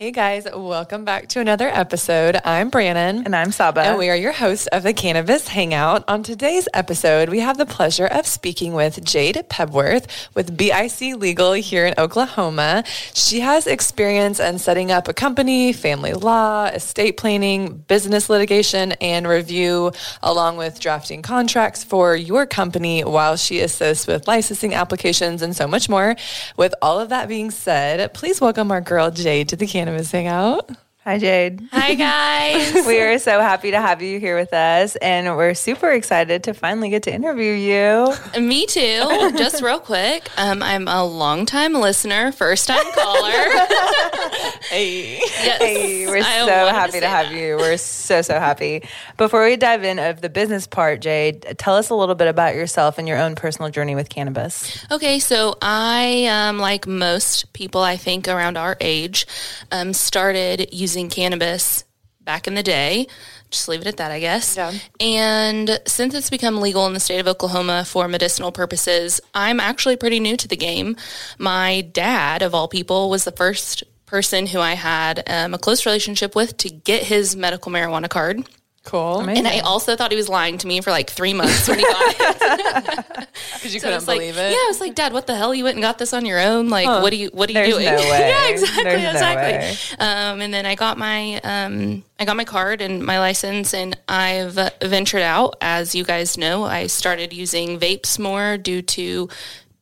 Hey guys, welcome back to another episode. I'm Brannon. And I'm Saba. And we are your hosts of the Cannabis Hangout. On today's episode, we have the pleasure of speaking with Jade Pebworth with BIC Legal here in Oklahoma. She has experience in setting up a company, family law, estate planning, business litigation, and review, along with drafting contracts for your company while she assists with licensing applications and so much more. With all of that being said, please welcome our girl Jade to the Cannabis Cannabis Hangout. Hi, Jade. Hi, guys. we are so happy to have you here with us, and we're super excited to finally get to interview you. Me too. Just real quick, um, I'm a longtime listener, first time caller. hey. Yes. Hey, we're I so happy to, to have that. you. We're so, so happy. Before we dive in of the business part, Jade, tell us a little bit about yourself and your own personal journey with cannabis. Okay, so I, um, like most people, I think around our age, um, started using using cannabis back in the day. Just leave it at that, I guess. Yeah. And since it's become legal in the state of Oklahoma for medicinal purposes, I'm actually pretty new to the game. My dad, of all people, was the first person who I had um, a close relationship with to get his medical marijuana card. Cool. Amazing. And I also thought he was lying to me for like three months when he got it. Because you so couldn't believe like, it. Yeah, I was like, Dad, what the hell? You went and got this on your own? Like, huh. what are you what are There's you doing? No way. yeah, exactly, There's exactly. No um, and then I got my um, I got my card and my license, and I've ventured out. As you guys know, I started using vapes more due to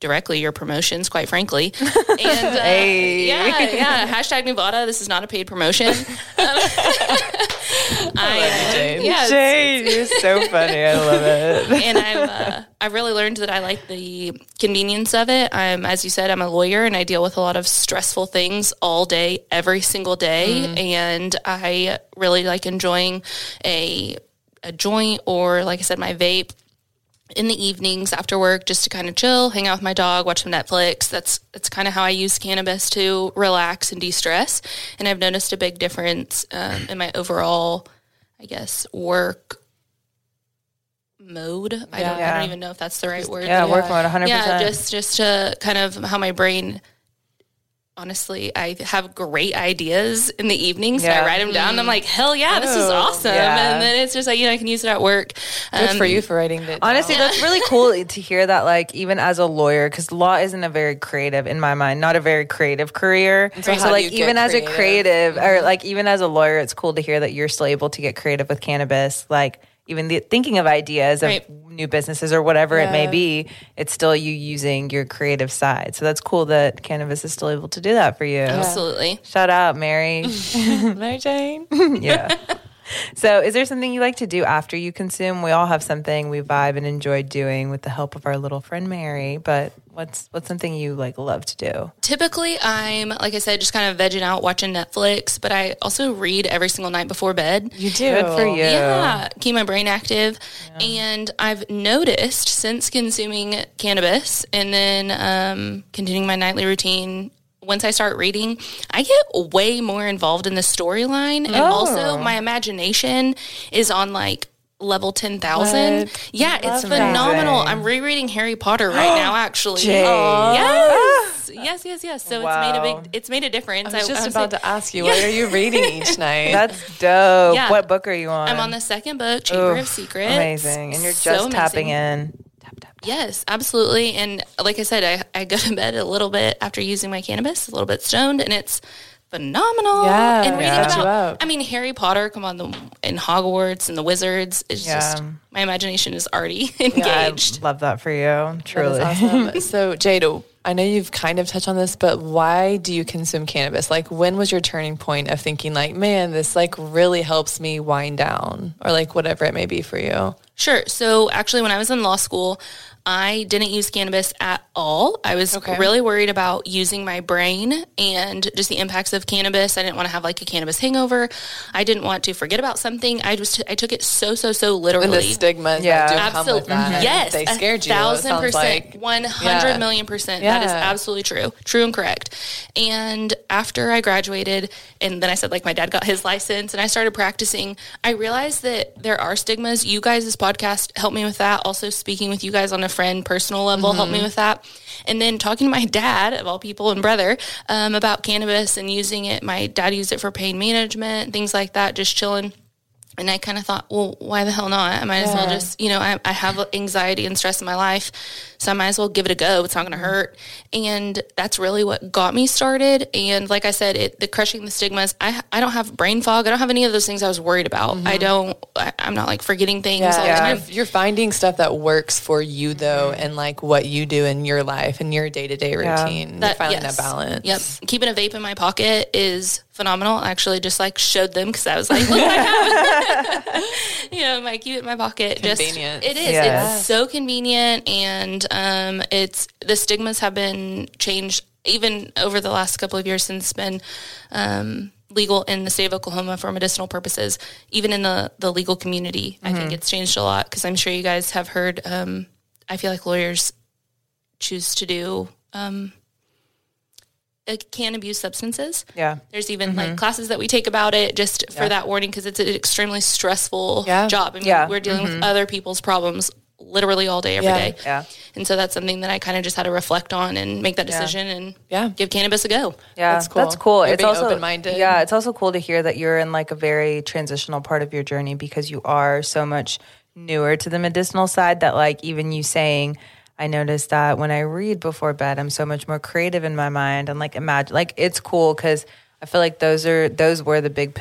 directly your promotions, quite frankly. And uh, hey. yeah, yeah. Hashtag Nevada. This is not a paid promotion. I, I uh, Jade. Yeah, Jade, you're so funny. I love it. and I've uh, I've really learned that I like the convenience of it. I'm, as you said, I'm a lawyer and I deal with a lot of stressful things all day, every single day, mm. and I really like enjoying a a joint or, like I said, my vape in the evenings after work just to kind of chill, hang out with my dog, watch some Netflix. That's that's kind of how I use cannabis to relax and de-stress. And I've noticed a big difference um, in my overall, I guess, work mode. I, don't, I don't even know if that's the right word. Yeah, work mode, 100%. Yeah, just just to kind of how my brain honestly, I have great ideas in the evenings. Yeah. I write them down. And I'm like, hell yeah, this is oh, awesome. Yeah. And then it's just like, you know, I can use it at work. Good um, for you for writing it. Honestly, down. that's really cool to hear that, like, even as a lawyer, because law isn't a very creative, in my mind, not a very creative career. So, so like, even as creative? a creative, mm-hmm. or like, even as a lawyer, it's cool to hear that you're still able to get creative with cannabis. Like, even the, thinking of ideas of right. new businesses or whatever yeah. it may be, it's still you using your creative side. So that's cool that cannabis is still able to do that for you. Absolutely. Shout out, Mary. Mary Jane. yeah. So, is there something you like to do after you consume? We all have something we vibe and enjoy doing with the help of our little friend Mary, but what's what's something you like love to do? Typically, I'm like I said, just kind of vegging out watching Netflix, but I also read every single night before bed. You do. Good for you. Yeah, keep my brain active. Yeah. And I've noticed since consuming cannabis and then um, continuing my nightly routine once I start reading, I get way more involved in the storyline. And oh. also, my imagination is on like level 10,000. Yeah, it's phenomenal. I'm rereading Harry Potter right now, actually. Yes. Ah. yes, yes, yes. So wow. it's made a big, it's made a difference. I was just I, about to ask you, yeah. what are you reading each night? That's dope. Yeah. What book are you on? I'm on the second book, Chamber Oof, of Secrets. Amazing. And you're just so tapping in. Yes, absolutely. And like I said, I, I go to bed a little bit after using my cannabis, a little bit stoned, and it's phenomenal. Yeah, and reading yeah. about, I mean, Harry Potter, come on, the in Hogwarts and the wizards is yeah. just my imagination is already engaged. Yeah, love that for you, truly. Awesome. so, Jado, I know you've kind of touched on this, but why do you consume cannabis? Like, when was your turning point of thinking, like, man, this like really helps me wind down, or like whatever it may be for you? Sure. So, actually, when I was in law school, I didn't use cannabis at all. I was okay. really worried about using my brain and just the impacts of cannabis. I didn't want to have like a cannabis hangover. I didn't want to forget about something. I just I took it so so so literally. And the stigma, yeah, absolutely. Mm-hmm. Yes, they scared you. Thousand percent, one hundred million percent. Yeah. That is absolutely true, true and correct. And after I graduated, and then I said like my dad got his license, and I started practicing. I realized that there are stigmas. You guys, this podcast helped me with that. Also, speaking with you guys on a friend personal level mm-hmm. helped me with that. And then talking to my dad, of all people, and brother um, about cannabis and using it. My dad used it for pain management, things like that, just chilling. And I kind of thought, well, why the hell not? I might yeah. as well just, you know, I, I, have anxiety and stress in my life, so I might as well give it a go. It's not going to mm-hmm. hurt. And that's really what got me started. And like I said, it, the crushing the stigmas, I, I don't have brain fog. I don't have any of those things I was worried about. Mm-hmm. I don't, I, am not like forgetting things. Yeah, yeah. You're, you're, finding stuff that works for you though, mm-hmm. and like what you do in your life and your day to day routine. That, you're finding yes. that balance. Yep. Keeping a vape in my pocket is phenomenal. I actually just like showed them because I was like, look, I have you know, my keep it in my pocket. Convenient. Just, it is. Yes. It's so convenient. And um, it's the stigmas have been changed even over the last couple of years since it's been um, legal in the state of Oklahoma for medicinal purposes. Even in the, the legal community, mm-hmm. I think mm-hmm. it's changed a lot because I'm sure you guys have heard. Um, I feel like lawyers choose to do um, can abuse substances. Yeah. There's even mm-hmm. like classes that we take about it just yeah. for that warning because it's an extremely stressful yeah. job. I mean, yeah. we're dealing mm-hmm. with other people's problems literally all day, every yeah. day. yeah. And so that's something that I kind of just had to reflect on and make that decision and yeah. give cannabis a go. Yeah. That's cool. That's cool. You're it's also open-minded. Yeah. It's also cool to hear that you're in like a very transitional part of your journey because you are so much newer to the medicinal side that like even you saying, I noticed that when I read before bed, I'm so much more creative in my mind and like imagine, like it's cool because I feel like those are those were the big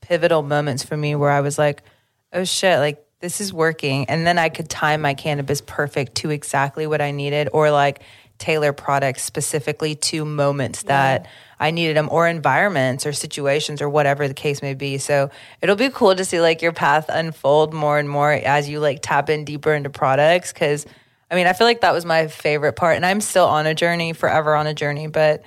pivotal moments for me where I was like, oh shit, like this is working, and then I could time my cannabis perfect to exactly what I needed, or like tailor products specifically to moments that. Yeah. I needed them or environments or situations or whatever the case may be. So it'll be cool to see like your path unfold more and more as you like tap in deeper into products. Cause I mean, I feel like that was my favorite part, and I'm still on a journey, forever on a journey, but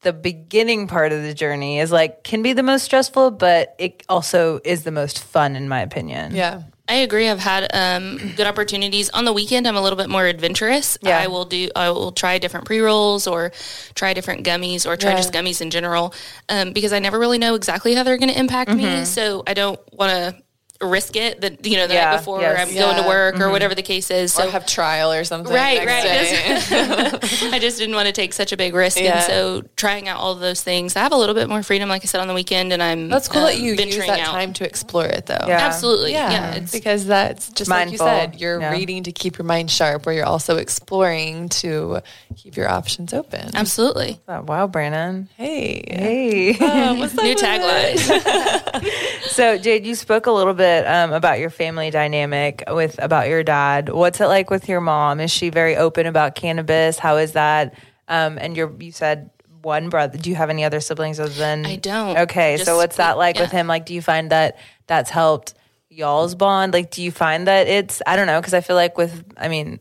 the beginning part of the journey is like can be the most stressful, but it also is the most fun in my opinion. Yeah. I agree. I've had um, good opportunities on the weekend. I'm a little bit more adventurous. Yeah. I will do. I will try different pre rolls or try different gummies or try yeah. just gummies in general um, because I never really know exactly how they're going to impact mm-hmm. me. So I don't want to risk it the you know the yeah, night before yes. I'm yeah. going to work mm-hmm. or whatever the case is. So or have trial or something. Right, right. I just didn't want to take such a big risk, yeah. and so trying out all of those things. I have a little bit more freedom, like I said, on the weekend, and I'm that's cool um, that you use that out. time to explore it, though. Yeah. Absolutely, yeah, yeah it's because that's just mindful. like you said, you're reading to keep your mind sharp, where you're also exploring to keep your options open. Absolutely. Oh, wow, Brannon. Hey, hey. Um, what's New tagline. so, Jade, you spoke a little bit bit um, about your family dynamic with about your dad. What's it like with your mom? Is she very open about cannabis? How is that? Um, and your you said one brother. Do you have any other siblings other than? I don't. Okay, Just, so what's that like yeah. with him? Like, do you find that that's helped y'all's bond? Like, do you find that it's? I don't know because I feel like with I mean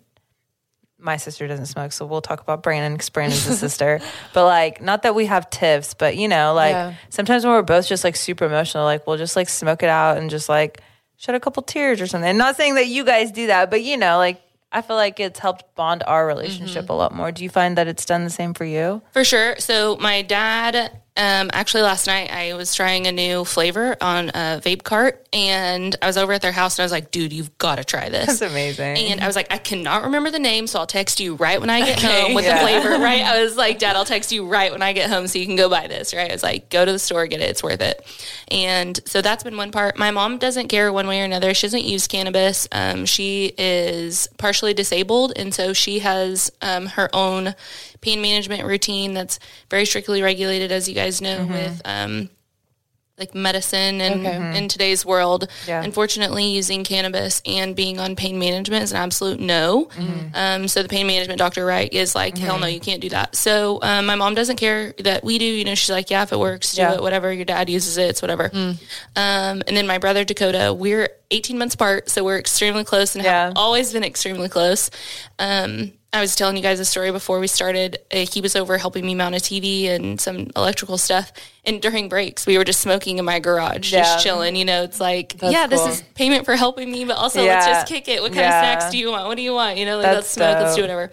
my sister doesn't smoke, so we'll talk about Brannon because Brannon's a sister. But like, not that we have tiffs, but you know, like yeah. sometimes when we're both just like super emotional, like we'll just like smoke it out and just like shed a couple tears or something. I'm not saying that you guys do that, but you know, like I feel like it's helped bond our relationship mm-hmm. a lot more. Do you find that it's done the same for you? For sure. So my dad um, actually, last night I was trying a new flavor on a vape cart, and I was over at their house, and I was like, "Dude, you've got to try this." That's amazing. And I was like, "I cannot remember the name, so I'll text you right when I get okay, home with yeah. the flavor." Right? I was like, "Dad, I'll text you right when I get home, so you can go buy this." Right? I was like, "Go to the store, get it. It's worth it." And so that's been one part. My mom doesn't care one way or another. She doesn't use cannabis. Um, she is partially disabled, and so she has um, her own pain management routine that's very strictly regulated, as you guys know, mm-hmm. with um, like medicine and okay. in today's world. Yeah. Unfortunately, using cannabis and being on pain management is an absolute no. Mm-hmm. Um, so the pain management doctor, right, is like, mm-hmm. hell no, you can't do that. So um, my mom doesn't care that we do. You know, she's like, yeah, if it works, do yeah. it. Whatever your dad uses it, it's whatever. Mm. Um, and then my brother Dakota, we're 18 months apart, so we're extremely close and yeah. have always been extremely close. Um, I was telling you guys a story before we started. Uh, he was over helping me mount a TV and some electrical stuff. And during breaks, we were just smoking in my garage, yeah. just chilling. You know, it's like, That's yeah, cool. this is payment for helping me, but also yeah. let's just kick it. What kind yeah. of snacks do you want? What do you want? You know, like, let's smoke, dope. let's do whatever.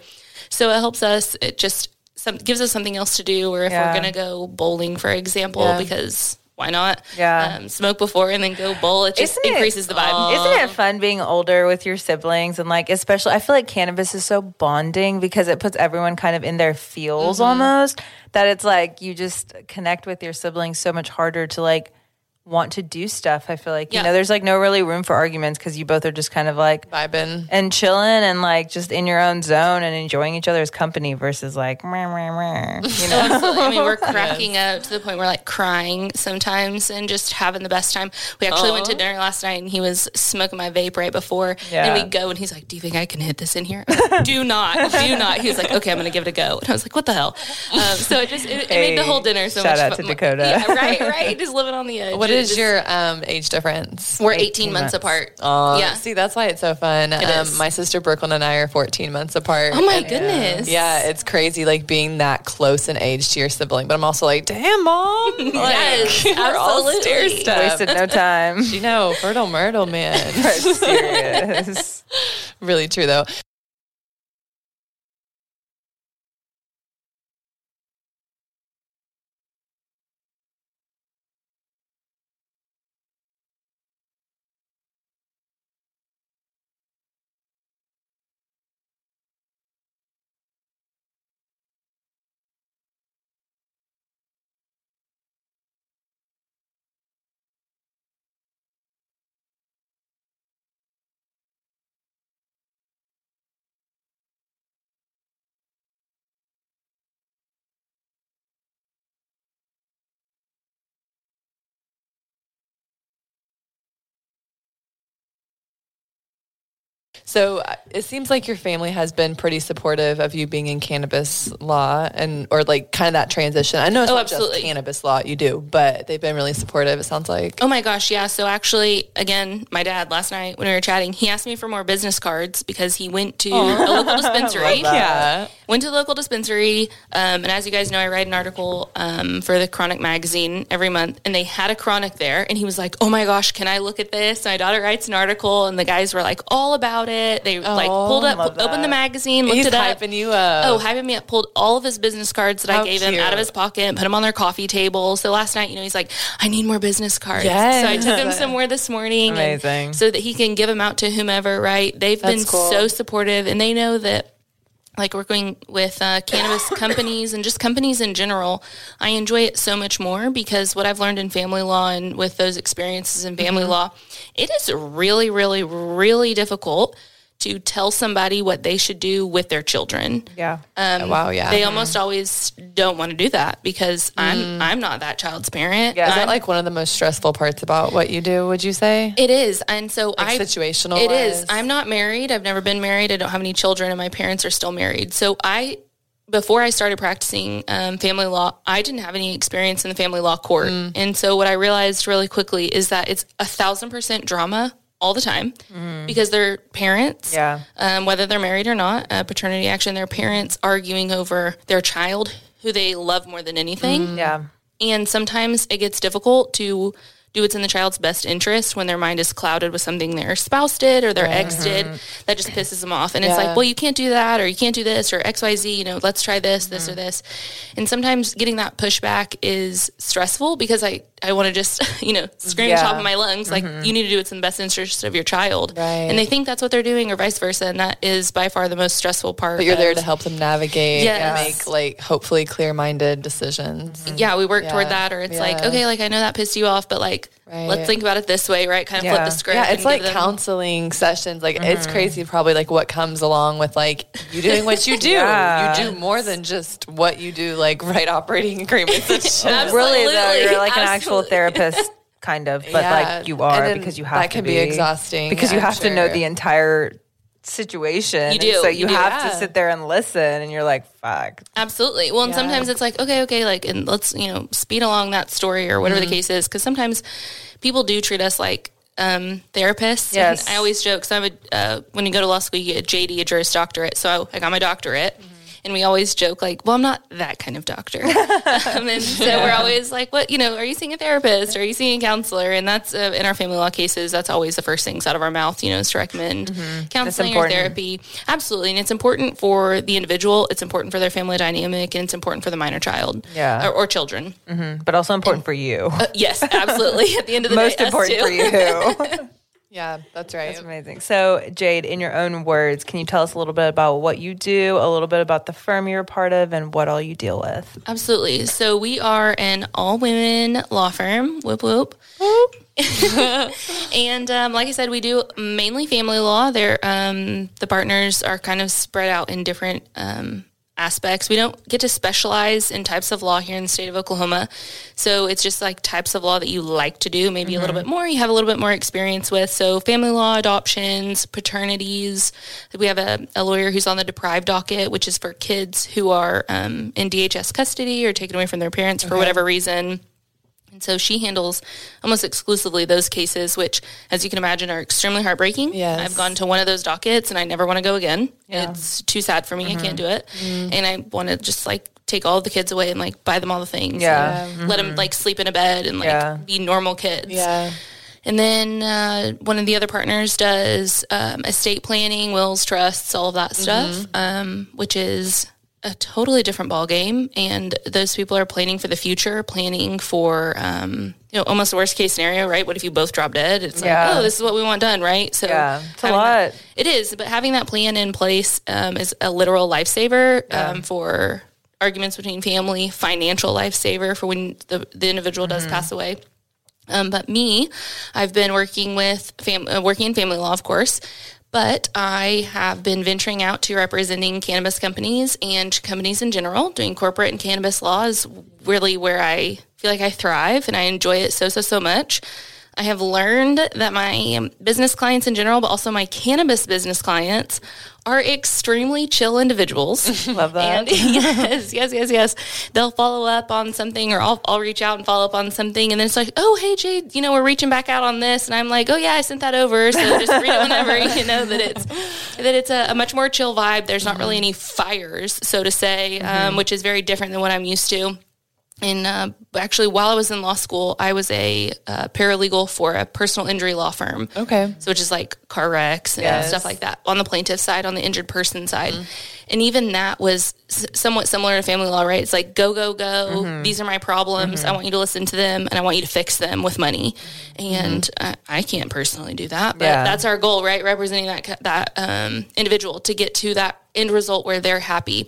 So it helps us. It just some, gives us something else to do. Or if we're going to go bowling, for example, because why not? Yeah. Um, smoke before and then go bowl. It just isn't increases it, the vibe. Isn't it fun being older with your siblings? And like, especially, I feel like cannabis is so bonding because it puts everyone kind of in their feels mm-hmm. almost that it's like you just connect with your siblings so much harder to like want to do stuff. I feel like you yeah. know, there's like no really room for arguments because you both are just kind of like vibing and chilling and like just in your own zone and enjoying each other's company versus like, meh, meh, meh, you know. I mean, we're cracking yes. up to the point where like crying sometimes and just having the best time. We actually Aww. went to dinner last night and he was smoking my vape right before, yeah. and we go and he's like, "Do you think I can hit this in here?" Like, do not, do not. He was like, "Okay, I'm gonna give it a go," and I was like, "What the hell?" Um, so it just it, it hey, made the whole dinner so shout much out fun. to Dakota. Yeah, right, right. Just living on the edge. What is your um, age difference? We're 18, 18 months, months, apart. Oh, yeah. See, that's why it's so fun. It um, my sister Brooklyn and I are 14 months apart. Oh my and, goodness. Yeah, it's crazy like being that close in age to your sibling. But I'm also like, damn, mom. Like, yes, we're all stair step. Wasted no time. you know, fertile myrtle man. serious. really true though. So uh, it seems like your family has been pretty supportive of you being in cannabis law and or like kind of that transition. I know it's oh, not absolutely. just cannabis law you do, but they've been really supportive. It sounds like. Oh my gosh, yeah. So actually, again, my dad last night when we were chatting, he asked me for more business cards because he went to a local dispensary. yeah, went to the local dispensary, um, and as you guys know, I write an article um, for the Chronic magazine every month, and they had a Chronic there, and he was like, "Oh my gosh, can I look at this?" my daughter writes an article, and the guys were like all about it it. They oh, like pulled up, opened the magazine, looked He's it up. hyping you up. Oh, hyping me up. Pulled all of his business cards that How I gave cute. him out of his pocket, and put them on their coffee table. So last night, you know, he's like, I need more business cards. Yes. So I took him somewhere this morning, amazing, so that he can give them out to whomever. Right? They've That's been cool. so supportive, and they know that like working with uh, cannabis companies and just companies in general, I enjoy it so much more because what I've learned in family law and with those experiences in family mm-hmm. law, it is really, really, really difficult to tell somebody what they should do with their children. Yeah. Um, wow. Yeah. They mm almost always don't want to do that because mm I'm I'm not that child's parent. Yeah. Is I'm, that like one of the most stressful parts about what you do? Would you say it is? And so like I situational. It is. I'm not married. I've never been married. I don't have any children, and my parents are still married. So I before I started practicing um, family law, I didn't have any experience in the family law court. Mm. And so what I realized really quickly is that it's a thousand percent drama all the time mm. because they're parents, yeah. Um, whether they're married or not, uh, paternity action, their parents arguing over their child who they love more than anything. Mm. Yeah. And sometimes it gets difficult to do what's in the child's best interest when their mind is clouded with something their spouse did or their mm-hmm. ex did that just pisses them off and yeah. it's like well you can't do that or you can't do this or xyz you know let's try this mm-hmm. this or this and sometimes getting that pushback is stressful because i i want to just you know scream yeah. top of my lungs like mm-hmm. you need to do what's in the best interest of your child right. and they think that's what they're doing or vice versa and that is by far the most stressful part but you're there to help them navigate yes. and make like hopefully clear-minded decisions yeah we work yeah. toward that or it's like okay like i know that pissed you off but like Right. Let's think about it this way, right? Kind of yeah. flip the script. Yeah, it's like counseling sessions. Like mm-hmm. it's crazy, probably like what comes along with like you doing what you do. yeah. You do more than just what you do, like write operating agreements. really, though, you're like Absolutely. an actual therapist kind of, but yeah. like you are because you have that can be, be exhausting because yeah, you have sure. to know the entire situation. You do. So you, you have do. to sit there and listen, and you're like, "Fuck." Absolutely. Well, and yeah. sometimes it's like, okay, okay, like, and let's you know speed along that story or whatever mm-hmm. the case is, because sometimes people do treat us like um, therapists. Yes. And I always joke, so I'm a, uh, when you go to law school, you get a JD, a Juris Doctorate. So I got my doctorate. Mm-hmm and we always joke like, "Well, I'm not that kind of doctor." um, and so yeah. we're always like, "What? You know, are you seeing a therapist? Are you seeing a counselor?" And that's uh, in our family law cases. That's always the first things out of our mouth. You know, is to recommend mm-hmm. counseling or therapy. Absolutely, and it's important for the individual. It's important for their family dynamic, and it's important for the minor child, yeah, or, or children. Mm-hmm. But also important and, for you. Uh, yes, absolutely. At the end of the day, most day, important for you. Yeah, that's right. That's amazing. So, Jade, in your own words, can you tell us a little bit about what you do, a little bit about the firm you're a part of, and what all you deal with? Absolutely. So, we are an all women law firm. Whoop, whoop. whoop. and um, like I said, we do mainly family law. There, um, the partners are kind of spread out in different um, aspects. We don't get to specialize in types of law here in the state of Oklahoma. So it's just like types of law that you like to do, maybe mm-hmm. a little mm-hmm. bit more, you have a little bit more experience with. So family law, adoptions, paternities. We have a, a lawyer who's on the deprived docket, which is for kids who are um, in DHS custody or taken away from their parents okay. for whatever reason. And so she handles almost exclusively those cases, which, as you can imagine, are extremely heartbreaking. Yes. I've gone to one of those dockets and I never want to go again. Yeah. It's too sad for me. Mm-hmm. I can't mm-hmm. do it. Mm-hmm. And I want to just like take all the kids away and like buy them all the things. Yeah. Mm-hmm. Let them like sleep in a bed and like yeah. be normal kids. Yeah. And then uh, one of the other partners does um, estate planning, wills, trusts, all of that stuff, mm-hmm. um, which is a totally different ball game and those people are planning for the future planning for um, you know almost the worst case scenario right what if you both drop dead it's yeah. like oh this is what we want done right so yeah it's a lot that, it is but having that plan in place um, is a literal lifesaver yeah. um, for arguments between family financial lifesaver for when the, the individual mm-hmm. does pass away um, but me, I've been working with fam- uh, working in family law, of course, but I have been venturing out to representing cannabis companies and companies in general. Doing corporate and cannabis law is really where I feel like I thrive and I enjoy it so, so, so much. I have learned that my business clients in general, but also my cannabis business clients, are extremely chill individuals. Love that. And yes, yes, yes, yes. They'll follow up on something, or I'll, I'll reach out and follow up on something, and then it's like, oh, hey, Jade, you know, we're reaching back out on this, and I'm like, oh yeah, I sent that over, so just read it whenever. You know that it's that it's a, a much more chill vibe. There's not mm-hmm. really any fires, so to say, um, mm-hmm. um, which is very different than what I'm used to in uh, actually while I was in law school, I was a uh, paralegal for a personal injury law firm. Okay, so which is like car wrecks and yes. stuff like that on the plaintiff side, on the injured person side, mm-hmm. and even that was s- somewhat similar to family law, right? It's like go go go. Mm-hmm. These are my problems. Mm-hmm. I want you to listen to them, and I want you to fix them with money. And mm-hmm. I, I, can't personally do that, but yeah. that's our goal, right? Representing that that um, individual to get to that end result where they're happy.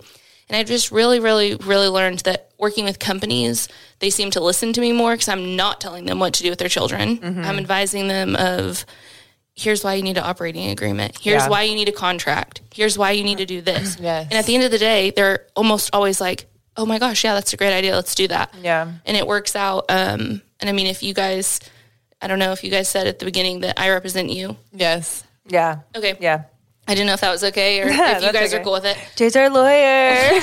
And I just really, really, really learned that working with companies, they seem to listen to me more because I'm not telling them what to do with their children. Mm-hmm. I'm advising them of here's why you need an operating agreement. Here's yeah. why you need a contract. Here's why you need to do this. Yes. And at the end of the day, they're almost always like, oh my gosh, yeah, that's a great idea. Let's do that. Yeah. And it works out. Um, and I mean, if you guys, I don't know if you guys said at the beginning that I represent you. Yes. Yeah. Okay. Yeah. I didn't know if that was okay or if you guys okay. are cool with it. Jay's our lawyer. yeah,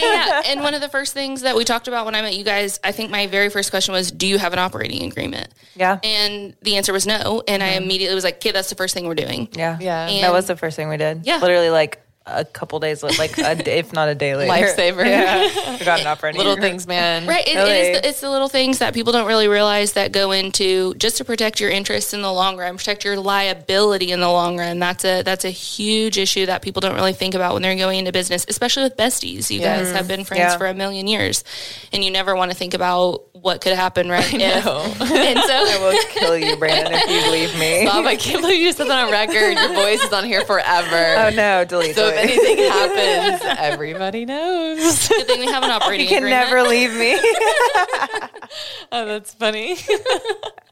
yeah. And one of the first things that we talked about when I met you guys, I think my very first question was, "Do you have an operating agreement?" Yeah. And the answer was no. And mm-hmm. I immediately was like, "Okay, that's the first thing we're doing." Yeah, yeah. And that was the first thing we did. Yeah. Literally, like a couple days, like a day, if not a day later. Lifesaver. Yeah. Forgotten operating. Little things, man. Right. It, really. it is the, it's the little things that people don't really realize that go into just to protect your interests in the long run, protect your liability in the long run. That's a that's a huge issue that people don't really think about when they're going into business, especially with besties. You guys have been friends yeah. for a million years, and you never want to think about what could happen, right? I know. and so I will kill you, Brannon, if you leave me. Stop! I can't believe you said that on record. Your voice is on here forever. Oh no, delete. It. So delete. if anything happens, everybody knows. Good thing we have an operating. You can agreement. never leave me. oh, that's funny.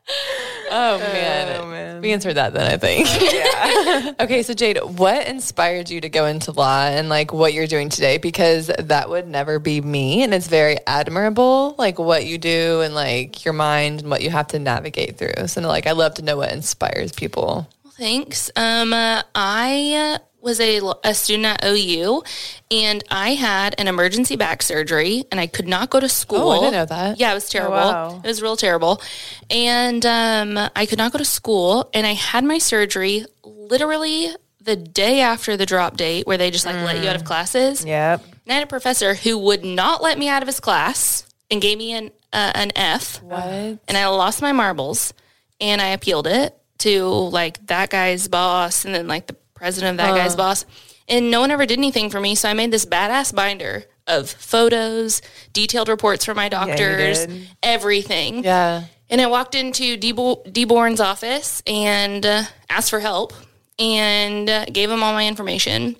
oh man. Oh man. We answered that then, I think. Yeah. okay, so Jade, what inspired you to go into law and like what you're doing today? Because that would never be me and it's very admirable, like what you do and like your mind and what you have to navigate through. So like I love to know what inspires people. Well, thanks. Um uh, I was a, a student at OU and I had an emergency back surgery and I could not go to school. Oh, I didn't know that. Yeah, it was terrible. Oh, wow. It was real terrible. And um, I could not go to school and I had my surgery literally the day after the drop date where they just like mm. let you out of mm. classes. Yep. And I had a professor who would not let me out of his class and gave me an, uh, an F. What? And I lost my marbles and I appealed it to like that guy's boss and then like the president of that uh. guy's boss. And no one ever did anything for me. So I made this badass binder of photos, detailed reports from my doctors, yeah, everything. Yeah. And I walked into Deborn's office and uh, asked for help and uh, gave him all my information.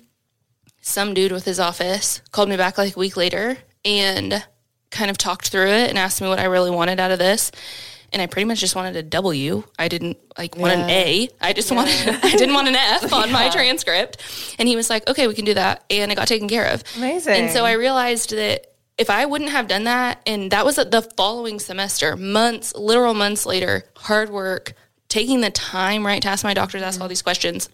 Some dude with his office called me back like a week later and kind of talked through it and asked me what I really wanted out of this and I pretty much just wanted a W. I didn't like want an A. I just yeah. wanted I didn't want an F on yeah. my transcript. And he was like, "Okay, we can do that." And it got taken care of. Amazing. And so I realized that if I wouldn't have done that and that was the following semester, months, literal months later, hard work, taking the time right to ask my doctors ask mm-hmm. all these questions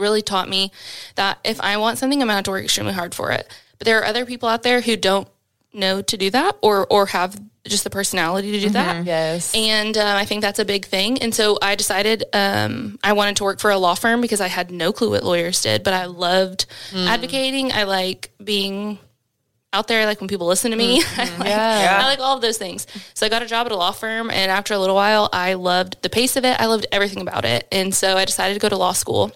really taught me that if I want something, I'm going to have to work extremely hard for it. But there are other people out there who don't know to do that or or have just the personality to do mm-hmm. that. Yes. And um, I think that's a big thing. And so I decided um, I wanted to work for a law firm because I had no clue what lawyers did, but I loved mm. advocating. I like being out there, like when people listen to me. Mm-hmm. I, like, yeah. I like all of those things. So I got a job at a law firm. And after a little while, I loved the pace of it. I loved everything about it. And so I decided to go to law school.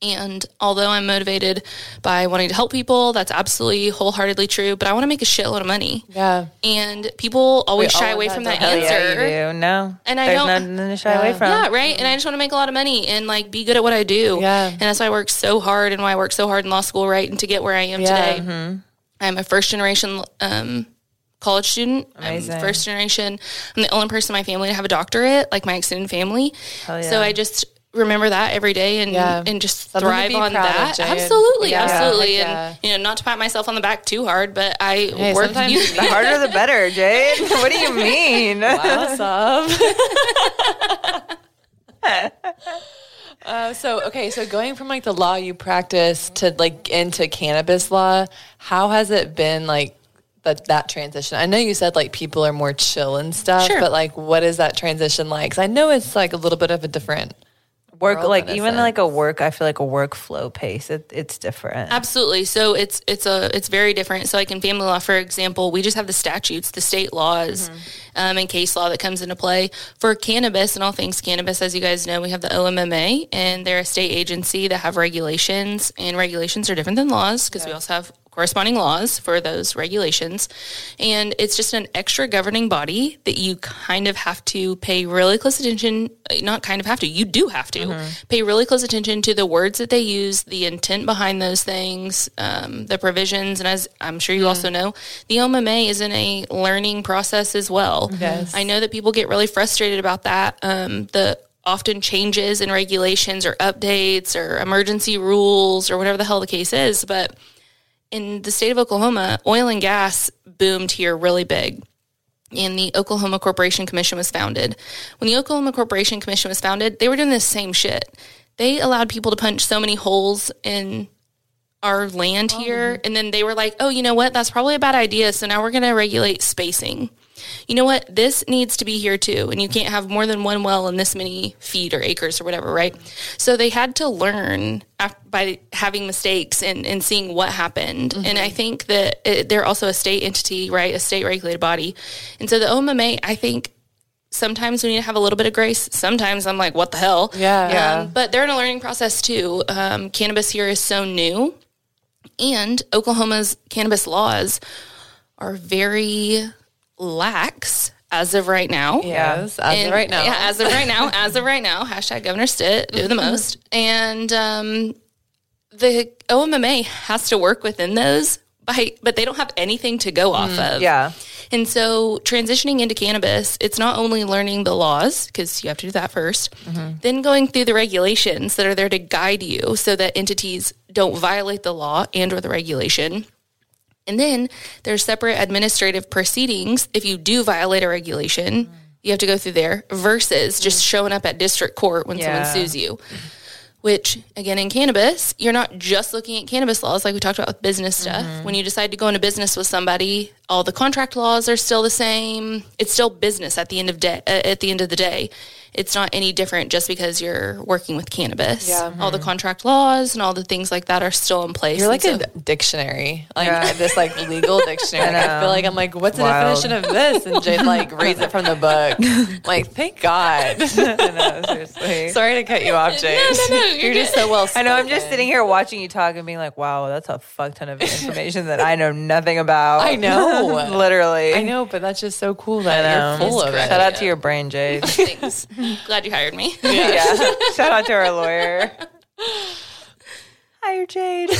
And although I'm motivated by wanting to help people, that's absolutely wholeheartedly true. But I want to make a shitload of money. Yeah. And people always shy away from that answer. Yeah. No. And I There's don't. nothing to shy yeah. away from. Yeah, right. And I just want to make a lot of money and like be good at what I do. Yeah. And that's why I work so hard and why I work so hard in law school, right? And to get where I am yeah. today. Mm-hmm. I'm a first generation um, college student. Amazing. I'm first generation. I'm the only person in my family to have a doctorate, like my extended family. Yeah. So I just remember that every day and yeah. and just Something thrive on that. Absolutely, yeah. absolutely. Yeah. And you know, not to pat myself on the back too hard, but I hey, work. You, the harder the better, Jade. what do you mean? Wow, uh, so okay, so going from like the law you practice to like into cannabis law, how has it been like that that transition? I know you said like people are more chill and stuff, sure. but like what is that transition like? Because I know it's like a little bit of a different work like even like a work i feel like a workflow pace it, it's different. Absolutely. So it's it's a it's very different. So like in family law for example we just have the statutes the state laws mm-hmm. um, and case law that comes into play. For cannabis and all things cannabis as you guys know we have the OMMA and they're a state agency that have regulations and regulations are different than laws because yeah. we also have corresponding laws for those regulations. And it's just an extra governing body that you kind of have to pay really close attention, not kind of have to, you do have to mm-hmm. pay really close attention to the words that they use, the intent behind those things, um, the provisions. And as I'm sure you mm. also know, the OMMA is in a learning process as well. Yes. I know that people get really frustrated about that. Um, the often changes in regulations or updates or emergency rules or whatever the hell the case is. But in the state of Oklahoma, oil and gas boomed here really big. And the Oklahoma Corporation Commission was founded. When the Oklahoma Corporation Commission was founded, they were doing the same shit. They allowed people to punch so many holes in our land oh. here. And then they were like, oh, you know what? That's probably a bad idea. So now we're going to regulate spacing you know what, this needs to be here too. And you can't have more than one well in this many feet or acres or whatever, right? So they had to learn by having mistakes and, and seeing what happened. Mm-hmm. And I think that it, they're also a state entity, right? A state regulated body. And so the OMMA, I think, sometimes we need to have a little bit of grace. Sometimes I'm like, what the hell? Yeah. yeah. Um, but they're in a learning process too. Um, cannabis here is so new. And Oklahoma's cannabis laws are very lax as of right now. Yes, as and, of right now. Yeah, as of right now. as of right now. Hashtag Governor Stitt, do the most. And um, the OMMA has to work within those, by, but they don't have anything to go off mm, of. Yeah. And so transitioning into cannabis, it's not only learning the laws, because you have to do that 1st mm-hmm. then going through the regulations that are there to guide you so that entities don't violate the law and or the regulation. And then there's separate administrative proceedings if you do violate a regulation. Mm. You have to go through there versus just showing up at district court when yeah. someone sues you which again in cannabis you're not just looking at cannabis laws like we talked about with business stuff mm-hmm. when you decide to go into business with somebody all the contract laws are still the same it's still business at the end of day uh, at the end of the day it's not any different just because you're working with cannabis. Yeah. Mm-hmm. All the contract laws and all the things like that are still in place. You're like so, a dictionary, like yeah. this like legal dictionary. I, I, feel like I'm like, what's the definition of this? And Jade like reads it from the book. like, thank God. know, seriously. Sorry to cut you off, Jade. No, no, no. You're, you're just so well. I know. I'm just sitting here watching you talk and being like, wow, that's a fuck ton of information that I know nothing about. I know, literally. I know, but that's just so cool that you're full of it. Shout out to your brain, Jade. Thanks. Glad you hired me. Yeah. yeah. Shout out to our lawyer. Hire Jade.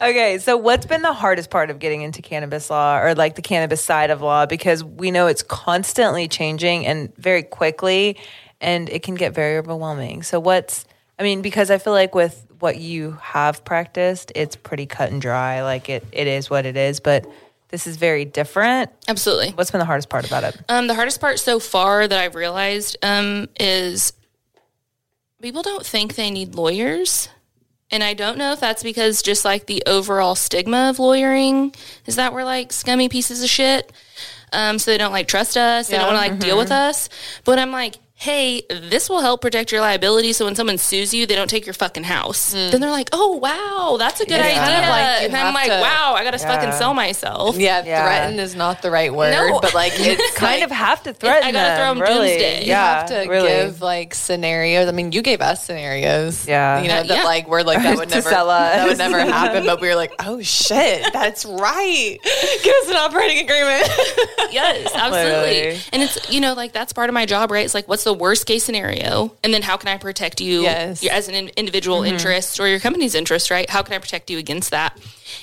okay, so what's been the hardest part of getting into cannabis law or like the cannabis side of law? Because we know it's constantly changing and very quickly, and it can get very overwhelming. So, what's, I mean, because I feel like with what you have practiced, it's pretty cut and dry. Like it, it is what it is. But this is very different. Absolutely. What's been the hardest part about it? Um, the hardest part so far that I've realized um, is people don't think they need lawyers. And I don't know if that's because just like the overall stigma of lawyering is that we're like scummy pieces of shit. Um, so they don't like trust us. They don't want to like mm-hmm. deal with us. But I'm like, hey, this will help protect your liability. So when someone sues you, they don't take your fucking house. Mm. Then they're like, oh, wow, that's a good yeah. idea. Kind of like and I'm like, to, wow, I got to yeah. fucking sell myself. Yeah, yeah, threaten is not the right word, no. but like it's kind like, of have to threaten. I got to throw them really. doomsday. You yeah, have to really. give like scenarios. I mean, you gave us scenarios. Yeah. You know, that like we're like, that would never, that would never happen. But we were like, oh shit, that's right. Give us an operating agreement. yes, absolutely. Literally. And it's, you know, like that's part of my job, right? It's like, what's the worst case scenario? And then how can I protect you yes. as an individual mm-hmm. interest or your company's interest, right? How can I protect you against that?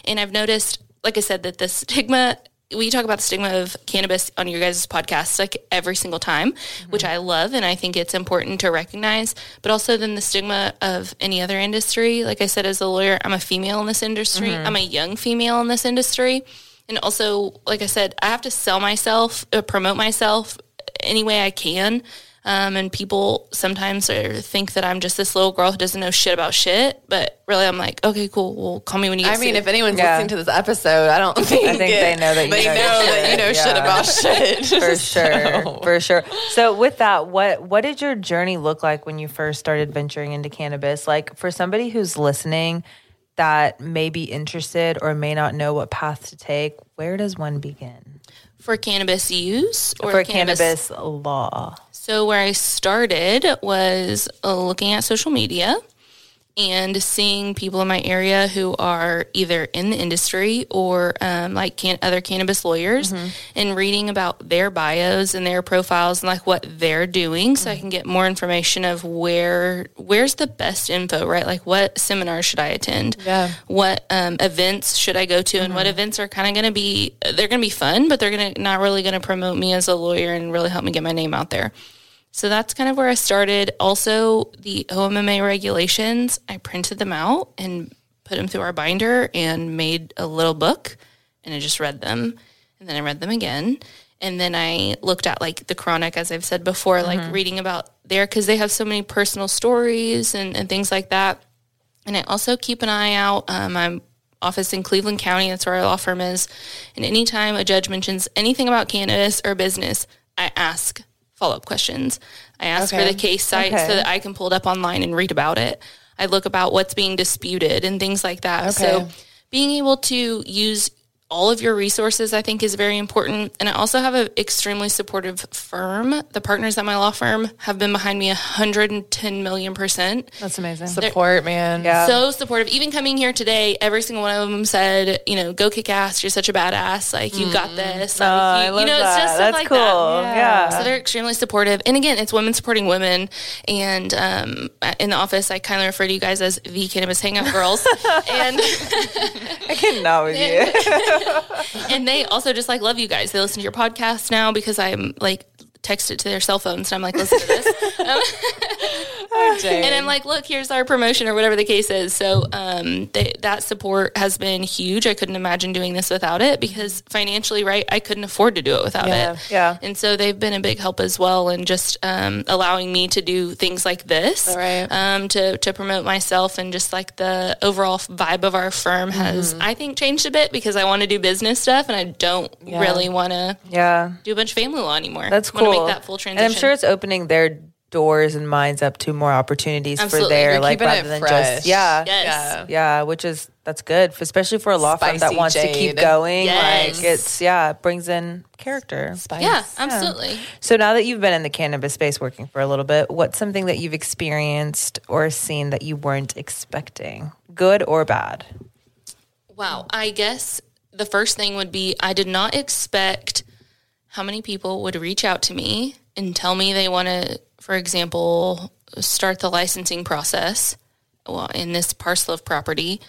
And I've noticed, like I said, that the stigma we talk about the stigma of cannabis on your guys' podcast like every single time, mm-hmm. which I love and I think it's important to recognize. But also then the stigma of any other industry. Like I said, as a lawyer, I'm a female in this industry. Mm-hmm. I'm a young female in this industry. And also, like I said, I have to sell myself, uh, promote myself any way I can. Um, and people sometimes are, think that I'm just this little girl who doesn't know shit about shit. But really, I'm like, okay, cool. Well, call me when you. I mean, if anyone's yeah. listening to this episode, I don't think, I think it, they know that you they know, know that you know yeah. shit about shit for sure, so. for sure. So, with that, what what did your journey look like when you first started venturing into cannabis? Like for somebody who's listening that may be interested or may not know what path to take, where does one begin? For cannabis use or for cannabis, cannabis law? So, where I started was uh, looking at social media and seeing people in my area who are either in the industry or um, like can- other cannabis lawyers mm-hmm. and reading about their bios and their profiles and like what they're doing so mm-hmm. I can get more information of where where's the best info right like what seminars should I attend yeah what um, events should I go to mm-hmm. and what mm-hmm. events are kind of going to be they're going to be fun but they're going to not really going to promote me as a lawyer and really help me get my name out there so that's kind of where I started. Also, the OMMA regulations, I printed them out and put them through our binder and made a little book and I just read them. And then I read them again. And then I looked at like the chronic, as I've said before, mm-hmm. like reading about there because they have so many personal stories and, and things like that. And I also keep an eye out. Um, I'm office in Cleveland County. That's where our law firm is. And anytime a judge mentions anything about cannabis or business, I ask follow up questions. I ask okay. for the case cite okay. so that I can pull it up online and read about it. I look about what's being disputed and things like that. Okay. So being able to use all of your resources, I think, is very important. And I also have an extremely supportive firm. The partners at my law firm have been behind me 110 million percent. That's amazing. They're Support, man. Yeah. So supportive. Even coming here today, every single one of them said, you know, go kick ass. You're such a badass. Like, you mm. got this. Like, oh, you, I love you know, that. it's just That's like cool. that. Yeah. yeah. So they're extremely supportive. And again, it's women supporting women. And um, in the office, I kind of refer to you guys as the cannabis hangout girls. and I cannot with you. and they also just like love you guys. They listen to your podcast now because I'm like text it to their cell phones. And I'm like, listen to this. Um, oh, and I'm like, look, here's our promotion or whatever the case is. So um, they, that support has been huge. I couldn't imagine doing this without it because financially, right, I couldn't afford to do it without yeah. it. Yeah. And so they've been a big help as well and just um, allowing me to do things like this right. um, to, to promote myself and just like the overall vibe of our firm has, mm-hmm. I think, changed a bit because I want to do business stuff and I don't yeah. really want to yeah. do a bunch of family law anymore. That's cool make that full transition. And I'm sure it's opening their doors and minds up to more opportunities Absolutely. for their like rather than fresh. just yeah, yes. yeah, yeah, which is that's good, especially for a law Spicy firm that wants Jade. to keep going. Yes. Like it's yeah, it brings in character. Spice. Yeah, absolutely. Yeah. So now that you've been in the cannabis space working for a little bit, what's something that you've experienced or seen that you weren't expecting, good or bad? Wow, I guess the first thing would be I did not expect how many people would reach out to me and tell me they want to, for example, start the licensing process well, in this parcel of property.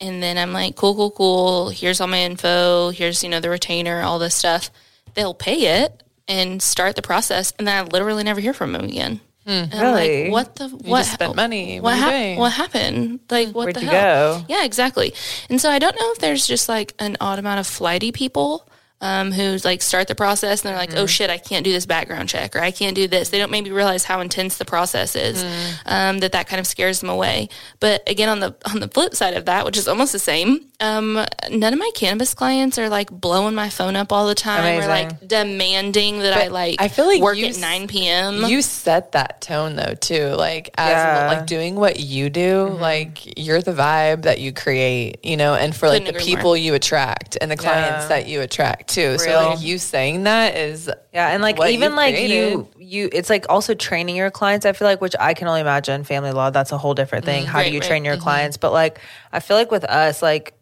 And then I'm like, cool, cool, cool. Here's all my info. Here's, you know, the retainer, all this stuff. They'll pay it and start the process. And then I literally never hear from them again. Hmm, really? Like, what the you what spent money? What, what, ha- what happened? Like what Where'd the you hell? Go? Yeah, exactly. And so I don't know if there's just like an odd amount of flighty people um, who's like start the process and they're like, oh, mm-hmm. oh shit, I can't do this background check or I can't do this. They don't maybe realize how intense the process is. Mm. Um, that that kind of scares them away. But again, on the on the flip side of that, which is almost the same, um, none of my cannabis clients are like blowing my phone up all the time Amazing. or like demanding that but I like. I feel like work at nine p.m. You set that tone though too, like as yeah. like doing what you do, mm-hmm. like you're the vibe that you create, you know, and for Couldn't like the people more. you attract and the clients yeah. that you attract too. Real. So like you saying that is yeah, and like even like you you it's like also training your clients. I feel like which I can only imagine family law. That's a whole different thing. Mm, How right, do you train your mm-hmm. clients? But like I feel like with us, like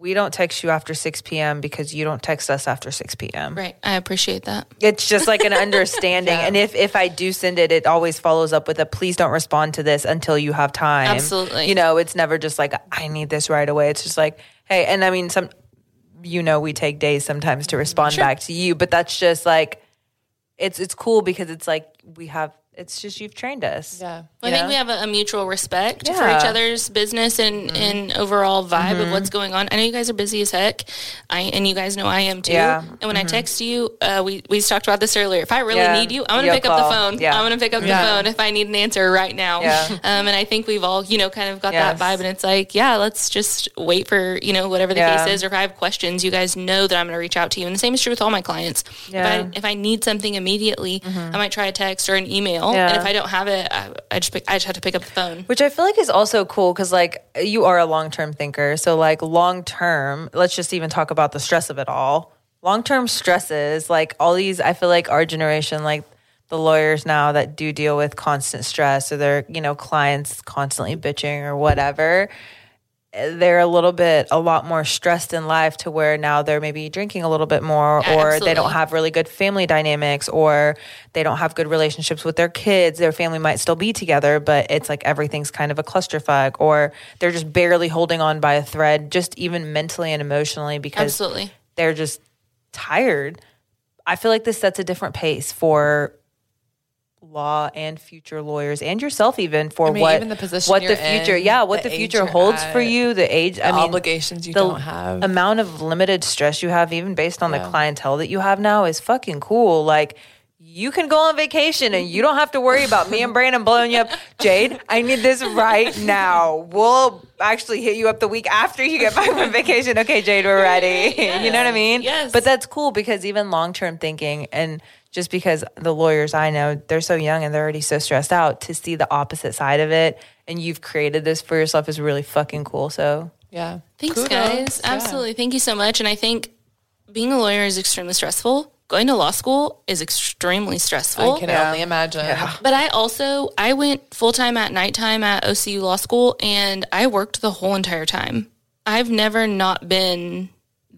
we don't text you after 6 p.m. because you don't text us after 6 p.m. Right. I appreciate that. It's just like an understanding. yeah. And if, if I do send it, it always follows up with a please don't respond to this until you have time. Absolutely. You know, it's never just like, I need this right away. It's just like, hey, and I mean, some, you know we take days sometimes to respond sure. back to you, but that's just like it's it's cool because it's like we have it's just you've trained us. Yeah. Well, I think we have a, a mutual respect yeah. for each other's business and, mm-hmm. and overall vibe mm-hmm. of what's going on. I know you guys are busy as heck. I and you guys know I am too. Yeah. And when mm-hmm. I text you, uh, we we talked about this earlier. If I really yeah. need you, I'm gonna pick call. up the phone. Yeah. I'm gonna pick up the phone if I need an answer right now. Yeah. Um, and I think we've all you know kind of got yes. that vibe, and it's like yeah, let's just wait for you know whatever the case is, or if I have questions, you guys know that I'm gonna reach out to you. And the same is true with all my clients. Yeah. If I if I need something immediately, mm-hmm. I might try a text or an email, and if I don't have it, I, I just pick, I just have to pick up the phone. Which I feel like is also cool because like you are a long term thinker. So like long term, let's just even talk about the stress of it all. Long term stresses, like all these, I feel like our generation, like the lawyers now that do deal with constant stress or their you know clients constantly bitching or whatever they're a little bit a lot more stressed in life to where now they're maybe drinking a little bit more yeah, or absolutely. they don't have really good family dynamics or they don't have good relationships with their kids their family might still be together but it's like everything's kind of a clusterfuck or they're just barely holding on by a thread just even mentally and emotionally because absolutely. they're just tired i feel like this sets a different pace for law and future lawyers and yourself even for I mean, what even the position what the future in, yeah what the, the future holds for you the age the I mean obligations you don't have amount of limited stress you have even based on yeah. the clientele that you have now is fucking cool like you can go on vacation and you don't have to worry about me and Brannon blowing you up. Jade, I need this right now. We'll actually hit you up the week after you get back from vacation. Okay, Jade, we're ready. You know what I mean? Yes. But that's cool because even long term thinking and just because the lawyers I know, they're so young and they're already so stressed out to see the opposite side of it and you've created this for yourself is really fucking cool. So, yeah. Thanks, Kudos. guys. Yeah. Absolutely. Thank you so much. And I think being a lawyer is extremely stressful. Going to law school is extremely stressful. I can yeah. only imagine. Yeah. But I also I went full time at nighttime at OCU Law School and I worked the whole entire time. I've never not been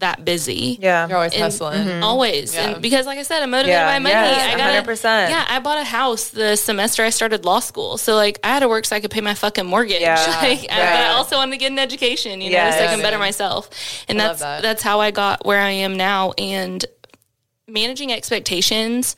that busy. Yeah. You're always and, hustling. Mm-hmm. Always. Yeah. And because like I said, I'm motivated yeah. by money. Yes, I got 100%. Yeah, I bought a house the semester I started law school. So like I had to work so I could pay my fucking mortgage. Yeah. like, yeah. I, but I also wanted to get an education, you know, so I can better myself. And I that's that. that's how I got where I am now. And managing expectations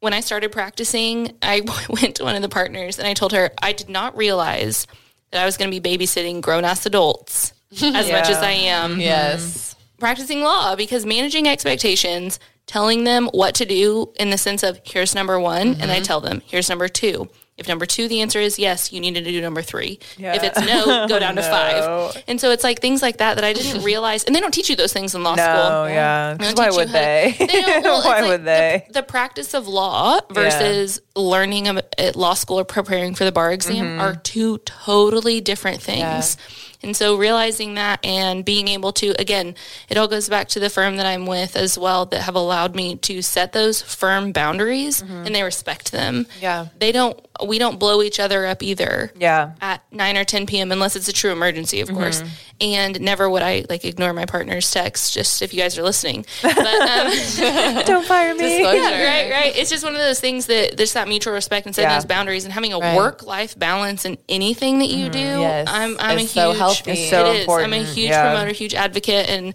when I started practicing, I went to one of the partners and I told her I did not realize that I was going to be babysitting grown ass adults as yeah. much as I am. Yes. Practicing law because managing expectations, telling them what to do in the sense of here's number one, mm-hmm. and I tell them here's number two. If number two, the answer is yes, you need to do number three. Yeah. If it's no, go down no. to five. And so it's like things like that that I didn't realize. And they don't teach you those things in law no, school. yeah. Why would they? To, they well, Why like would they? The, the, practice of law versus yeah. learning at law school or preparing for the bar exam mm-hmm. are two totally different things. Yeah. And so realizing that and being able to, again, it all goes back to the firm that I'm with as well that have allowed me to set those firm boundaries mm-hmm. and they respect them. Yeah. They don't, we don't blow each other up either. Yeah. At 9 or 10 p.m. unless it's a true emergency, of mm-hmm. course. And never would I like ignore my partner's text, just if you guys are listening. But, um, don't fire me. Yeah, right, right. It's just one of those things that there's that mutual respect and setting yeah. those boundaries and having a right. work life balance in anything that you mm-hmm. do. Yes. I'm, I'm a huge, so healthy. It's so it important. I'm a huge yeah. promoter, huge advocate, and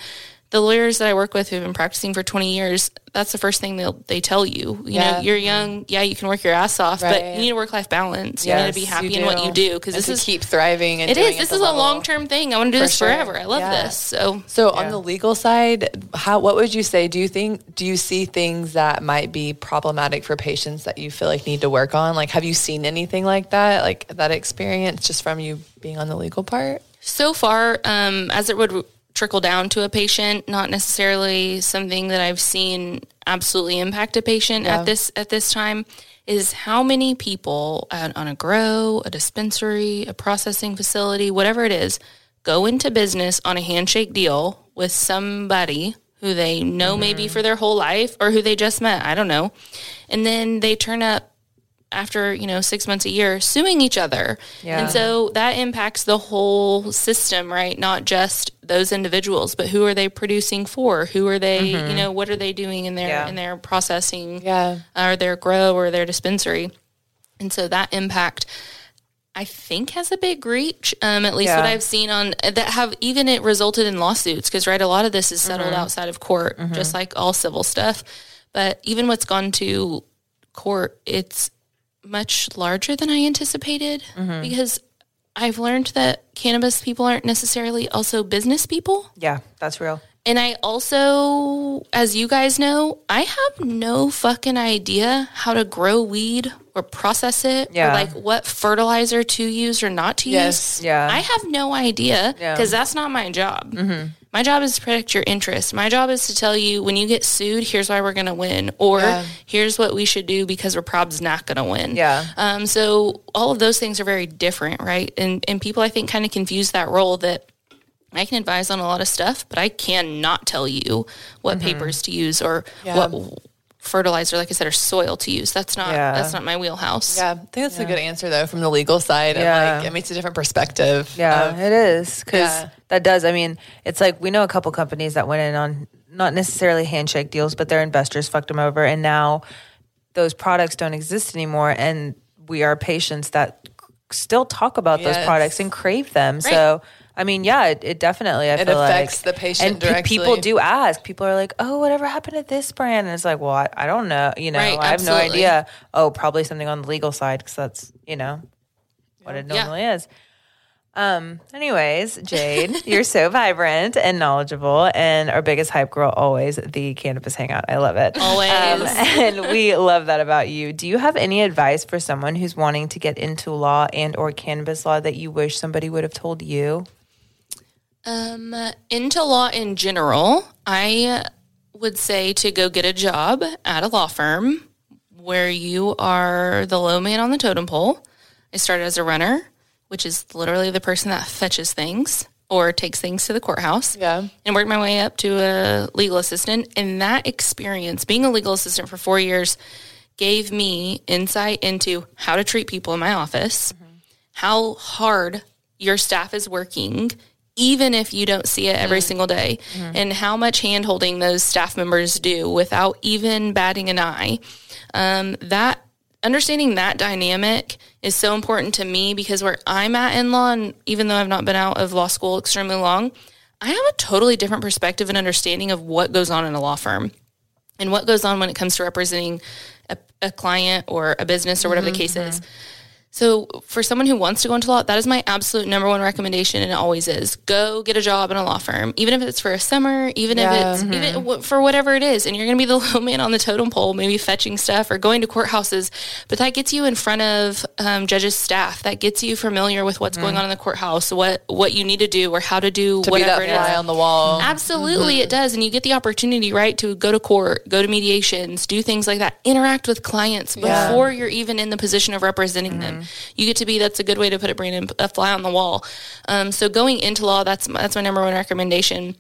the lawyers that I work with who've been practicing for 20 years, that's the first thing they they tell you. You yeah. know, you're young, yeah, you can work your ass off, right. but you need a work life balance. You need to be happy in what you do because this is keep thriving. And it is. This is level. a long term thing. I want to do for this sure. forever. I love yeah. this. So, so yeah. on the legal side, how what would you say? Do you think do you see things that might be problematic for patients that you feel like need to work on? Like, have you seen anything like that? Like that experience just from you being on the legal part? So far, um, as it would trickle down to a patient, not necessarily something that I've seen absolutely impact a patient yeah. at this at this time is how many people on a grow, a dispensary, a processing facility, whatever it is, go into business on a handshake deal with somebody who they know mm-hmm. maybe for their whole life or who they just met, I don't know. And then they turn up after you know six months a year suing each other yeah. and so that impacts the whole system right not just those individuals but who are they producing for who are they mm-hmm. you know what are they doing in their yeah. in their processing yeah. or their grow or their dispensary and so that impact I think has a big reach. Um, at least yeah. what I've seen on that have even it resulted in lawsuits because right, a lot of this is settled mm-hmm. outside of court, mm-hmm. just like all civil stuff. But even what's gone to court, it's much larger than I anticipated mm-hmm. because I've learned that cannabis people aren't necessarily also business people. Yeah, that's real. And I also, as you guys know, I have no fucking idea how to grow weed or process it yeah. or like what fertilizer to use or not to yes. use. Yeah. I have no idea because yeah. that's not my job. Mm-hmm. My job is to protect your interest. My job is to tell you when you get sued, here's why we're going to win, or yeah. here's what we should do because we're Reprob's not going to win. Yeah. Um, so all of those things are very different, right? And and people I think kind of confuse that role that I can advise on a lot of stuff, but I cannot tell you what mm-hmm. papers to use or yeah. what fertilizer, like I said, or soil to use. That's not yeah. that's not my wheelhouse. Yeah, I think that's yeah. a good answer though from the legal side. Yeah, like, it makes a different perspective. Yeah, of, it is because yeah. that does. I mean, it's like we know a couple companies that went in on not necessarily handshake deals, but their investors fucked them over, and now those products don't exist anymore, and we are patients that still talk about yes. those products and crave them. Right. So I mean, yeah, it, it definitely. I it feel affects like, the patient and directly. people do ask. People are like, "Oh, whatever happened to this brand?" And it's like, "Well, I, I don't know. You know, right, I have no idea. Oh, probably something on the legal side because that's you know what it normally yeah. is." Um. Anyways, Jade, you're so vibrant and knowledgeable, and our biggest hype girl always the cannabis hangout. I love it always, um, and we love that about you. Do you have any advice for someone who's wanting to get into law and or cannabis law that you wish somebody would have told you? Um, into law in general, I would say to go get a job at a law firm where you are the low man on the totem pole. I started as a runner, which is literally the person that fetches things or takes things to the courthouse. Yeah. And worked my way up to a legal assistant. And that experience, being a legal assistant for four years, gave me insight into how to treat people in my office, mm-hmm. how hard your staff is working even if you don't see it every mm-hmm. single day, mm-hmm. and how much hand holding those staff members do without even batting an eye. Um, that understanding that dynamic is so important to me because where I'm at in law, and even though I've not been out of law school extremely long, I have a totally different perspective and understanding of what goes on in a law firm and what goes on when it comes to representing a, a client or a business or whatever mm-hmm. the case is. So for someone who wants to go into law, that is my absolute number one recommendation, and it always is. Go get a job in a law firm, even if it's for a summer, even yeah, if it's mm-hmm. even for whatever it is, and you're going to be the low man on the totem pole, maybe fetching stuff or going to courthouses. But that gets you in front of um, judges' staff. That gets you familiar with what's mm-hmm. going on in the courthouse, what what you need to do, or how to do to whatever be that fly on the wall. Absolutely, mm-hmm. it does, and you get the opportunity, right, to go to court, go to mediations, do things like that, interact with clients yeah. before you're even in the position of representing them. You get to be that's a good way to put it, Brannon, a fly on the wall. Um, so going into law, that's that's my number one recommendation.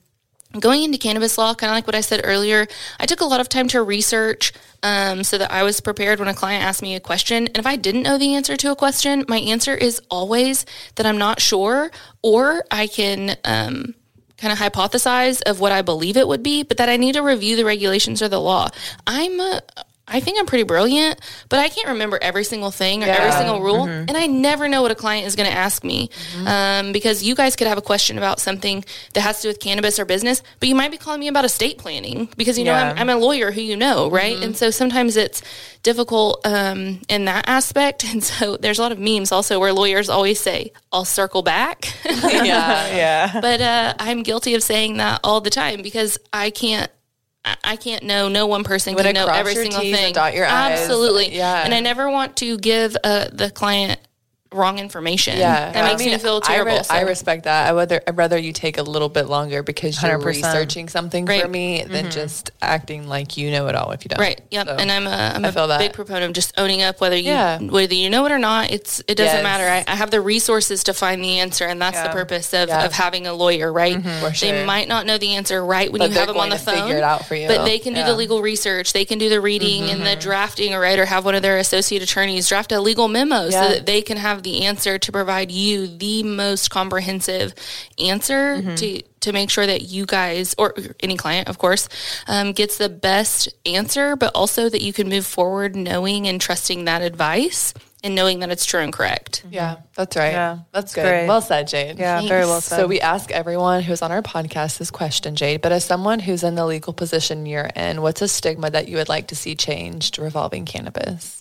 Going into cannabis law, kind of like what I said earlier, I took a lot of time to research um, so that I was prepared when a client asked me a question. And if I didn't know the answer to a question, my answer is always that I'm not sure, or I can um, kind of hypothesize of what I believe it would be, but that I need to review the regulations or the law. I'm a, I think I'm pretty brilliant, but I can't remember every single thing or yeah. every single rule. Mm-hmm. And I never know what a client is going to ask me mm-hmm. um, because you guys could have a question about something that has to do with cannabis or business, but you might be calling me about estate planning because you know yeah. I'm, I'm, a lawyer who you know, right? Mm-hmm. And so sometimes it's difficult um, in that aspect. And so there's a lot of memes also where lawyers always say, I'll circle back. yeah. yeah. But uh, I'm guilty of saying that all the time because I can't I can't know. No one person can know every single thing. dot your Absolutely. Eyes. Yeah. And I never want to give uh, the client wrong information. Yeah, that makes I mean, me feel terrible. I, re- so. I, respect that. I rather I'd rather you take a little bit longer because you're 100%. researching something right. for me than mm-hmm. just acting like you know it all if you don't. Right. Yep. So, and I'm a I'm a that. big proponent of just owning up whether you yeah. whether you know it or not. It's it doesn't yes. matter. I, I, have the resources to find the answer, and that's yeah. the purpose of, yeah. of having a lawyer. Right. Mm-hmm. Sure. They might not know the answer right when but you have them on the phone. Figure it out for you. But they can do the legal research. They can do the reading mm-hmm. and the drafting, or right, or have one of their associate attorneys draft a legal memo so that they can have the answer to provide you the most comprehensive answer mm-hmm. to to make sure that you guys or any client of course um, gets the best answer but also that you can move forward knowing and trusting that advice and knowing that it's true and correct. Yeah, that's right. Yeah, that's good. Great. Well said, Jade. Yeah, Thanks. very well said. So we ask everyone who's on our podcast this question, Jade, but as someone who's in the legal position you're in, what's a stigma that you would like to see changed revolving cannabis?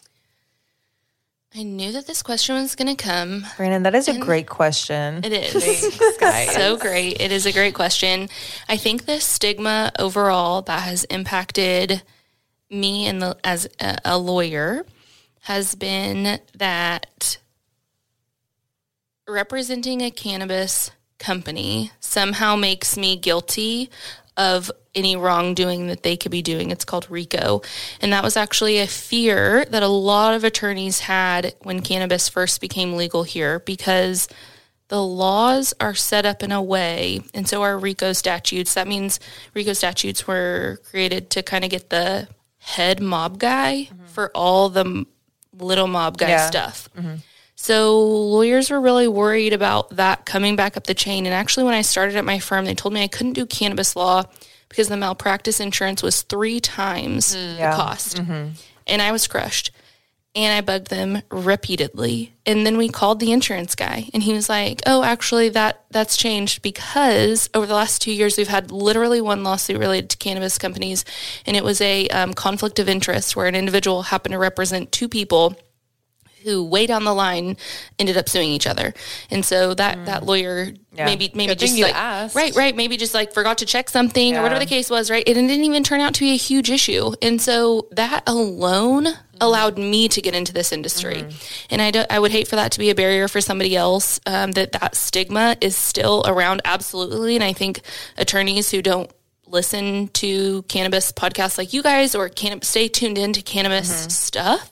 I knew that this question was going to come. Brannon, that is a great question. It is. Thanks, so great. It is a great question. I think the stigma overall that has impacted me and the, as a, a lawyer has been that representing a cannabis company somehow makes me guilty of any wrongdoing that they could be doing. It's called RICO. And that was actually a fear that a lot of attorneys had when cannabis first became legal here because the laws are set up in a way, and so are RICO statutes. That means RICO statutes were created to kind of get the head mob guy mm-hmm. for all the little mob guy yeah. stuff. Mm-hmm. So lawyers were really worried about that coming back up the chain. And actually, when I started at my firm, they told me I couldn't do cannabis law because the malpractice insurance was three times mm. the cost. Mm-hmm. And I was crushed. And I bugged them repeatedly. And then we called the insurance guy and he was like, "Oh, actually that that's changed because over the last 2 years we've had literally one lawsuit related to cannabis companies and it was a um, conflict of interest where an individual happened to represent two people who way down the line ended up suing each other. And so that mm. that lawyer yeah. maybe maybe Good just like right right maybe just like forgot to check something yeah. or whatever the case was, right? It didn't even turn out to be a huge issue. And so that alone mm. allowed me to get into this industry. Mm. And I do, I would hate for that to be a barrier for somebody else um, that that stigma is still around absolutely and I think attorneys who don't listen to cannabis podcasts like you guys or can stay tuned into cannabis mm-hmm. stuff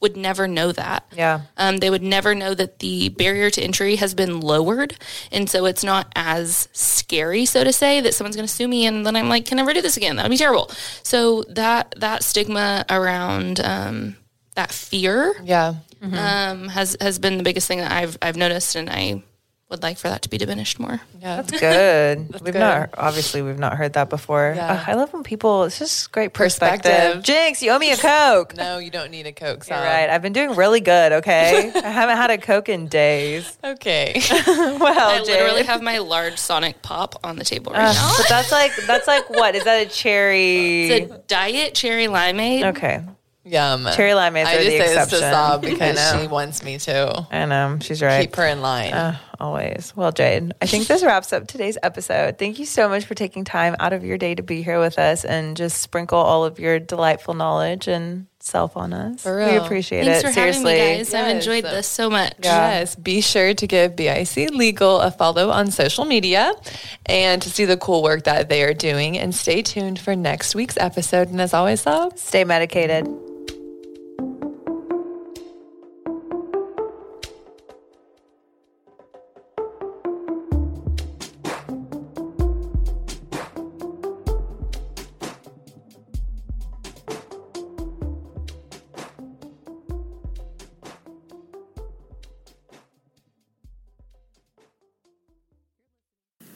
would never know that. Yeah. Um, they would never know that the barrier to entry has been lowered. And so it's not as scary, so to say, that someone's going to sue me. And then I'm like, can I never do this again. That would be terrible. So that, that stigma around um, that fear yeah. Mm-hmm. Um, has, has been the biggest thing that I've, I've noticed. And I would like for that to be diminished more. Yeah, that's good. that's we've good. not obviously we've not heard that before. Yeah. I love when people. It's just great perspective. perspective. Jinx, you owe me a coke. no, you don't need a coke. You're right. I've been doing really good. Okay, I haven't had a coke in days. Okay. well, I Jade. literally have my large Sonic pop on the table right uh, now. But that's like that's like what is that a cherry? It's a diet cherry limeade. Okay. Yum. Cherry limeades I are the exception. I just say this to Saab because she wants me to. I know. She's right. Keep her in line. Uh, always. Well, Jade, I think this wraps up today's episode. Thank you so much for taking time out of your day to be here with us and just sprinkle all of your delightful knowledge and self on us. We appreciate it. Thanks it. For Seriously. having me, guys. Yes. I've enjoyed this so much. Yeah. Yes. Be sure to give BIC Legal a follow on social media and to see the cool work that they are doing. And stay tuned for next week's episode. And as always, Saab, stay medicated.